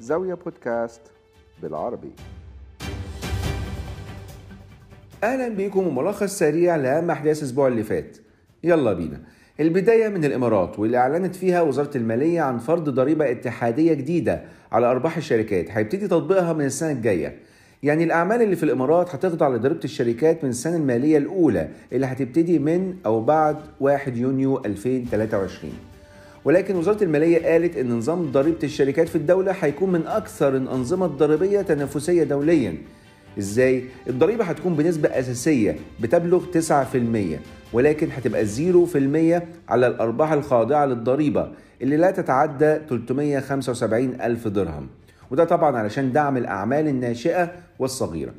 زاوية بودكاست بالعربي. أهلا بيكم وملخص سريع لأهم أحداث الأسبوع اللي فات. يلا بينا. البداية من الإمارات واللي أعلنت فيها وزارة المالية عن فرض ضريبة اتحادية جديدة على أرباح الشركات هيبتدي تطبيقها من السنة الجاية. يعني الأعمال اللي في الإمارات هتخضع لضريبة الشركات من السنة المالية الأولى اللي هتبتدي من أو بعد 1 يونيو 2023 ولكن وزارة المالية قالت إن نظام ضريبة الشركات في الدولة هيكون من أكثر الأنظمة الضريبية تنافسية دولياً. إزاي؟ الضريبة هتكون بنسبة أساسية بتبلغ 9% ولكن هتبقى 0% على الأرباح الخاضعة للضريبة اللي لا تتعدى 375 ألف درهم. وده طبعا علشان دعم الأعمال الناشئة والصغيرة.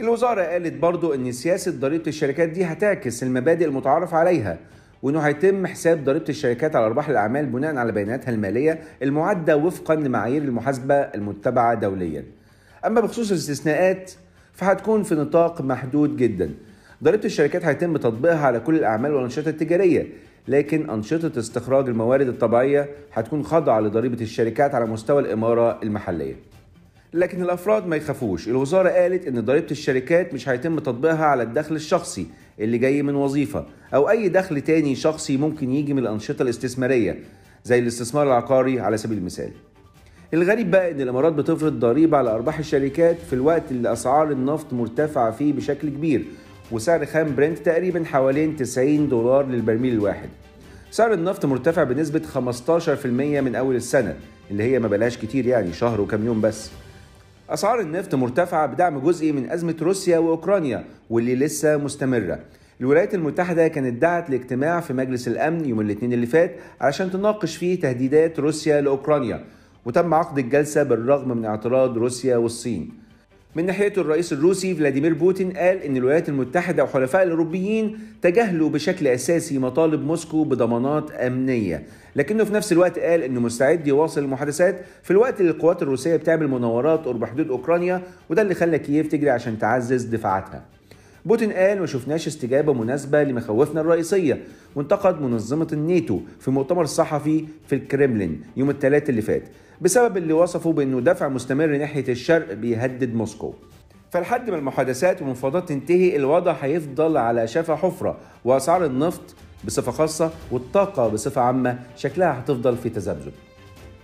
الوزارة قالت برضو أن سياسة ضريبة الشركات دي هتعكس المبادئ المتعارف عليها وإنه هيتم حساب ضريبة الشركات على أرباح الأعمال بناء على بياناتها المالية المعدة وفقا لمعايير المحاسبة المتبعة دوليا. أما بخصوص الاستثناءات فهتكون في نطاق محدود جدا. ضريبة الشركات هيتم تطبيقها على كل الأعمال والأنشطة التجارية، لكن أنشطة استخراج الموارد الطبيعية هتكون خاضعة لضريبة الشركات على مستوى الإمارة المحلية. لكن الأفراد ما يخافوش الوزارة قالت إن ضريبة الشركات مش هيتم تطبيقها على الدخل الشخصي اللي جاي من وظيفة أو أي دخل تاني شخصي ممكن يجي من الأنشطة الاستثمارية زي الاستثمار العقاري على سبيل المثال. الغريب بقى إن الإمارات بتفرض ضريبة على أرباح الشركات في الوقت اللي أسعار النفط مرتفعة فيه بشكل كبير وسعر خام برنت تقريبا حوالين 90 دولار للبرميل الواحد. سعر النفط مرتفع بنسبة 15% من أول السنة اللي هي ما بلاش كتير يعني شهر وكم يوم بس. أسعار النفط مرتفعة بدعم جزئي من أزمة روسيا وأوكرانيا واللي لسه مستمرة. الولايات المتحدة كانت دعت لاجتماع في مجلس الأمن يوم الاثنين اللي فات علشان تناقش فيه تهديدات روسيا لأوكرانيا وتم عقد الجلسة بالرغم من اعتراض روسيا والصين. من ناحيته الرئيس الروسي فلاديمير بوتين قال إن الولايات المتحدة وحلفاء الأوروبيين تجاهلوا بشكل أساسي مطالب موسكو بضمانات أمنية. لكنه في نفس الوقت قال إنه مستعد يواصل المحادثات في الوقت اللي القوات الروسية بتعمل مناورات قرب حدود أوكرانيا وده اللي خلى كييف تجري عشان تعزز دفاعاتها. بوتين قال ما شفناش استجابة مناسبة لمخاوفنا الرئيسية. وانتقد منظمة الناتو في مؤتمر صحفي في الكريملين يوم الثلاث اللي فات بسبب اللي وصفه بأنه دفع مستمر ناحية الشرق بيهدد موسكو. فلحد ما المحادثات والمفاوضات تنتهي الوضع هيفضل على شفا حفرة وأسعار النفط بصفة خاصة والطاقة بصفة عامة. شكلها هتفضل في تذبذب.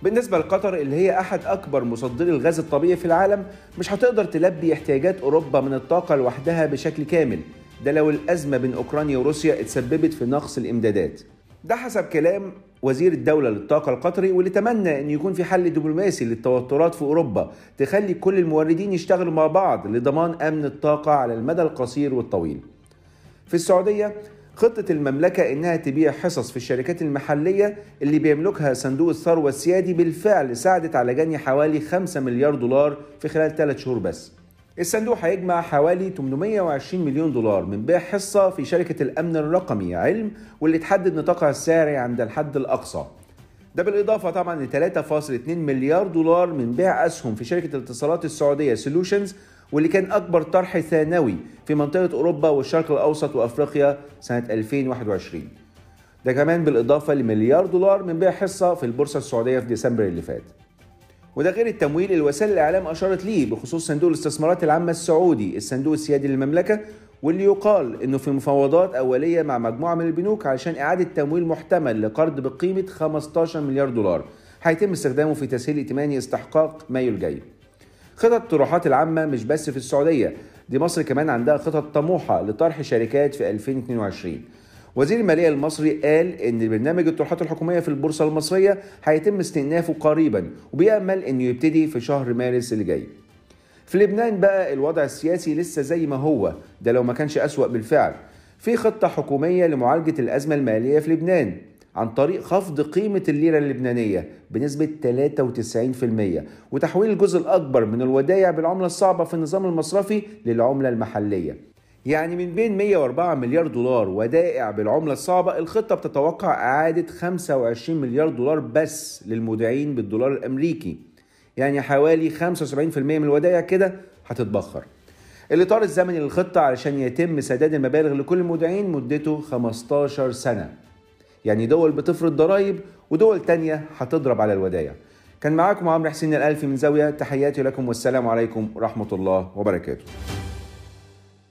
بالنسبة لقطر اللي هي أحد أكبر مصدري الغاز الطبيعي في العالم مش هتقدر تلبي احتياجات أوروبا من الطاقة لوحدها بشكل كامل ده لو الأزمة بين أوكرانيا وروسيا اتسببت في نقص الإمدادات. ده حسب كلام وزير الدولة للطاقة القطري واللي تمنى أن يكون في حل دبلوماسي للتوترات في أوروبا تخلي كل الموردين يشتغلوا مع بعض لضمان أمن الطاقة على المدى القصير والطويل. في السعودية خطة المملكة إنها تبيع حصص في الشركات المحلية اللي بيملكها صندوق الثروة السيادي بالفعل ساعدت على جني حوالي 5 مليار دولار في خلال 3 شهور بس. الصندوق هيجمع حوالي 820 مليون دولار من بيع حصة في شركة الأمن الرقمي علم واللي تحدد نطاقها السعري عند الحد الأقصى. ده بالإضافة طبعا ل 3.2 مليار دولار من بيع أسهم في شركة الاتصالات السعودية سولوشنز واللي كان أكبر طرح ثانوي في منطقة أوروبا والشرق الأوسط وأفريقيا سنة 2021 ده كمان بالإضافة لمليار دولار من بيع حصة في البورصة السعودية في ديسمبر اللي فات. وده غير التمويل اللي وسائل الإعلام أشارت ليه بخصوص صندوق الاستثمارات العامة السعودي الصندوق السيادي للمملكة واللي يقال إنه في مفاوضات أولية مع مجموعة من البنوك علشان إعادة تمويل محتمل لقرض بقيمة 15 مليار دولار هيتم استخدامه في تسهيل ائتماني استحقاق مايو الجاي. خطط الطروحات العامة مش بس في السعودية دي مصر كمان عندها خطط طموحة لطرح شركات في 2022 وزير المالية المصري قال إن برنامج الطروحات الحكومية في البورصة المصرية هيتم استئنافه قريبا وبيأمل إنه يبتدي في شهر مارس اللي جاي. في لبنان بقى الوضع السياسي لسه زي ما هو ده لو ما كانش أسوأ بالفعل. في خطة حكومية لمعالجة الأزمة المالية في لبنان. عن طريق خفض قيمة الليرة اللبنانية بنسبة 93% وتحويل الجزء الأكبر من الودائع بالعملة الصعبة في النظام المصرفي للعملة المحلية. يعني من بين 104 مليار دولار ودائع بالعملة الصعبة الخطة بتتوقع إعادة 25 مليار دولار بس للمودعين بالدولار الأمريكي. يعني حوالي 75% من الودائع كده هتتبخر. الإطار الزمني للخطة علشان يتم سداد المبالغ لكل المودعين مدته 15 سنة. يعني دول بتفرض ضرائب ودول تانية هتضرب على الودائع كان معاكم عمرو حسين الألفي من زاوية تحياتي لكم والسلام عليكم ورحمة الله وبركاته.